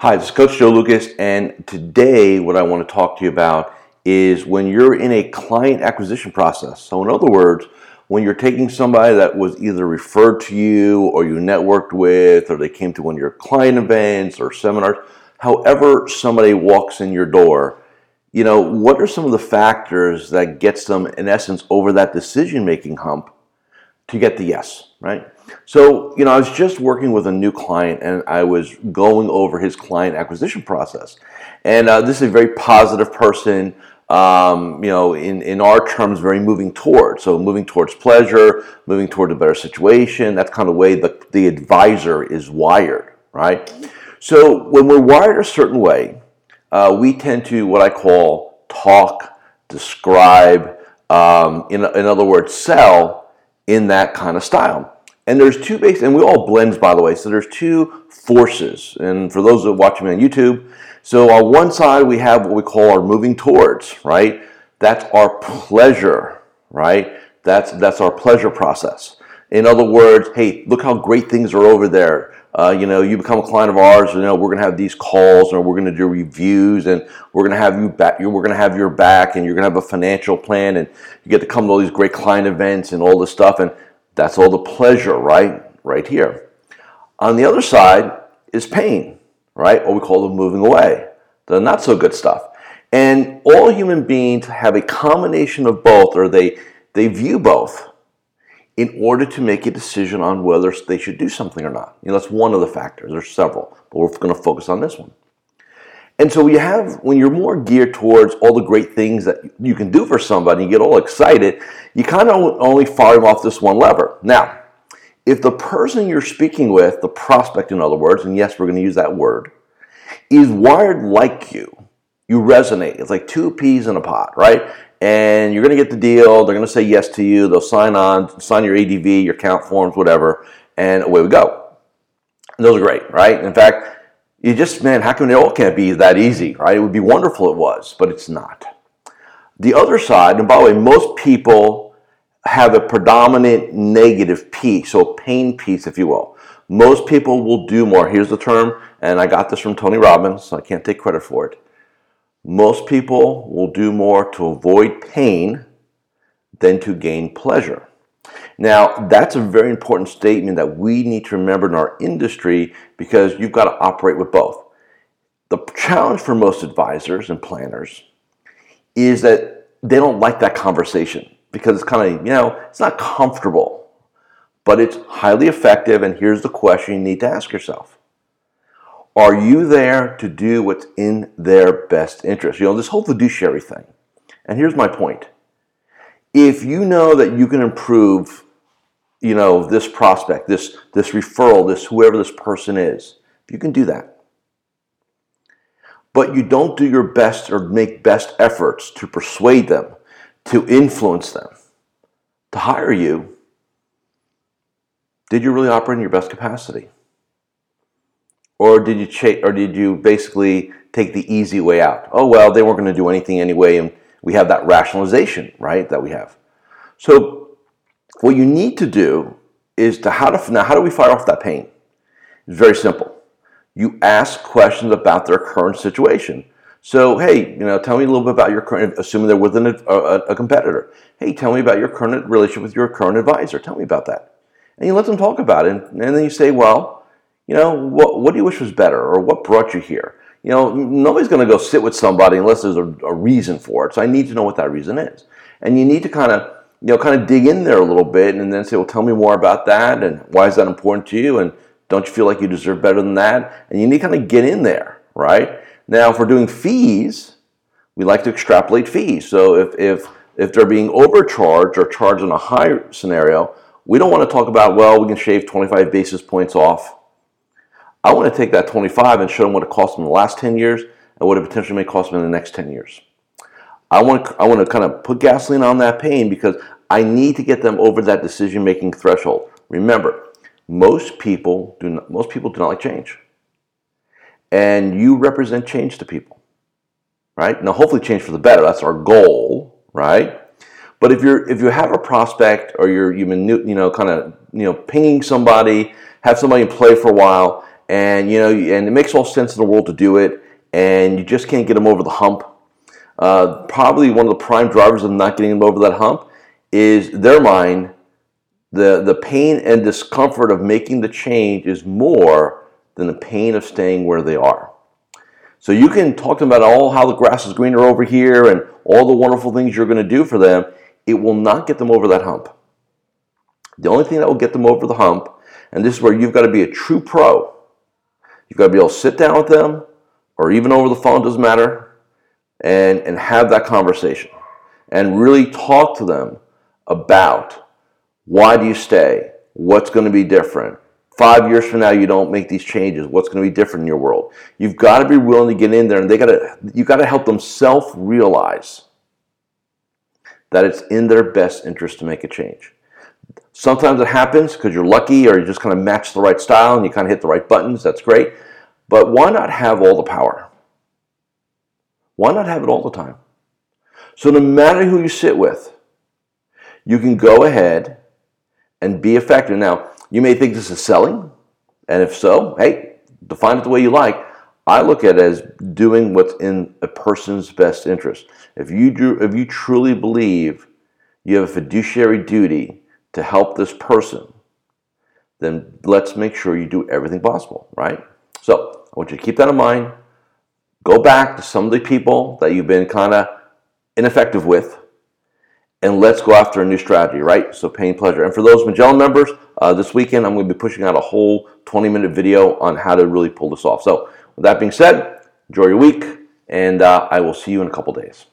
Hi, this is Coach Joe Lukacs, and today what I want to talk to you about is when you're in a client acquisition process. So, in other words, when you're taking somebody that was either referred to you or you networked with, or they came to one of your client events or seminars, however somebody walks in your door, you know, what are some of the factors that gets them, in essence, over that decision making hump to get the yes, right? So, you know, I was just working with a new client and I was going over his client acquisition process. And uh, this is a very positive person, um, you know, in, in our terms, very moving towards. So, moving towards pleasure, moving toward a better situation. That's kind of the way the, the advisor is wired, right? So, when we're wired a certain way, uh, we tend to what I call talk, describe, um, in, in other words, sell in that kind of style. And there's two base, and we all blends, by the way. So there's two forces. And for those that watch me on YouTube, so on one side we have what we call our moving towards, right? That's our pleasure, right? That's that's our pleasure process. In other words, hey, look how great things are over there. Uh, you know, you become a client of ours. You know, we're going to have these calls, and we're going to do reviews, and we're going to have you back. We're going to have your back, and you're going to have a financial plan, and you get to come to all these great client events and all this stuff. And that's all the pleasure, right? Right here. On the other side is pain, right? What we call the moving away, the not so good stuff. And all human beings have a combination of both, or they, they view both in order to make a decision on whether they should do something or not. You know, that's one of the factors. There's several, but we're going to focus on this one. And so you have, when you're more geared towards all the great things that you can do for somebody, you get all excited, you kind of only fire off this one lever. Now, if the person you're speaking with, the prospect in other words, and yes, we're going to use that word, is wired like you, you resonate. It's like two peas in a pot, right? And you're going to get the deal. They're going to say yes to you. They'll sign on, sign your ADV, your count forms, whatever, and away we go. those are great, right? In fact, you just, man, how come it all can't be that easy, right? It would be wonderful it was, but it's not. The other side, and by the way, most people have a predominant negative piece, so pain piece, if you will. Most people will do more. Here's the term, and I got this from Tony Robbins, so I can't take credit for it. Most people will do more to avoid pain than to gain pleasure. Now, that's a very important statement that we need to remember in our industry because you've got to operate with both. The challenge for most advisors and planners is that they don't like that conversation because it's kind of, you know, it's not comfortable, but it's highly effective. And here's the question you need to ask yourself Are you there to do what's in their best interest? You know, this whole fiduciary thing. And here's my point if you know that you can improve you know, this prospect, this, this referral, this whoever this person is. You can do that. But you don't do your best or make best efforts to persuade them, to influence them, to hire you. Did you really operate in your best capacity? Or did you cha- or did you basically take the easy way out? Oh well, they weren't going to do anything anyway, and we have that rationalization, right? That we have. So what you need to do is to how to now how do we fire off that pain? It's very simple. You ask questions about their current situation. So, hey, you know, tell me a little bit about your current, assuming they're within a, a, a, competitor. Hey, tell me about your current relationship with your current advisor. Tell me about that. And you let them talk about it. And, and then you say, well, you know, what, what do you wish was better or what brought you here? You know, nobody's going to go sit with somebody unless there's a, a reason for it. So I need to know what that reason is. And you need to kind of you know, kind of dig in there a little bit and then say, well, tell me more about that and why is that important to you? And don't you feel like you deserve better than that? And you need to kind of get in there, right? Now, if we're doing fees, we like to extrapolate fees. So if, if, if they're being overcharged or charged in a high scenario, we don't want to talk about, well, we can shave 25 basis points off. I want to take that 25 and show them what it cost them in the last 10 years and what it potentially may cost them in the next 10 years. I want I want to kind of put gasoline on that pain because I need to get them over that decision making threshold. Remember, most people do not, most people do not like change, and you represent change to people, right? Now, hopefully, change for the better. That's our goal, right? But if you're if you have a prospect or you're you've been you know kind of you know pinging somebody, have somebody play for a while, and you know, and it makes all sense in the world to do it, and you just can't get them over the hump. Uh, probably one of the prime drivers of not getting them over that hump is their mind. The, the pain and discomfort of making the change is more than the pain of staying where they are. So you can talk to them about all how the grass is greener over here and all the wonderful things you're going to do for them. It will not get them over that hump. The only thing that will get them over the hump, and this is where you've got to be a true pro, you've got to be able to sit down with them, or even over the phone, doesn't matter, and, and have that conversation and really talk to them about why do you stay? What's going to be different? Five years from now, you don't make these changes. What's going to be different in your world? You've got to be willing to get in there, and they got to. You got to help them self realize that it's in their best interest to make a change. Sometimes it happens because you're lucky, or you just kind of match the right style and you kind of hit the right buttons. That's great, but why not have all the power? Why not have it all the time? So no matter who you sit with, you can go ahead and be effective. Now, you may think this is selling, and if so, hey, define it the way you like. I look at it as doing what's in a person's best interest. If you do, if you truly believe you have a fiduciary duty to help this person, then let's make sure you do everything possible, right? So I want you to keep that in mind. Go back to some of the people that you've been kind of ineffective with and let's go after a new strategy, right? So pain, pleasure. And for those Magellan members, uh, this weekend I'm going to be pushing out a whole 20 minute video on how to really pull this off. So with that being said, enjoy your week, and uh, I will see you in a couple days.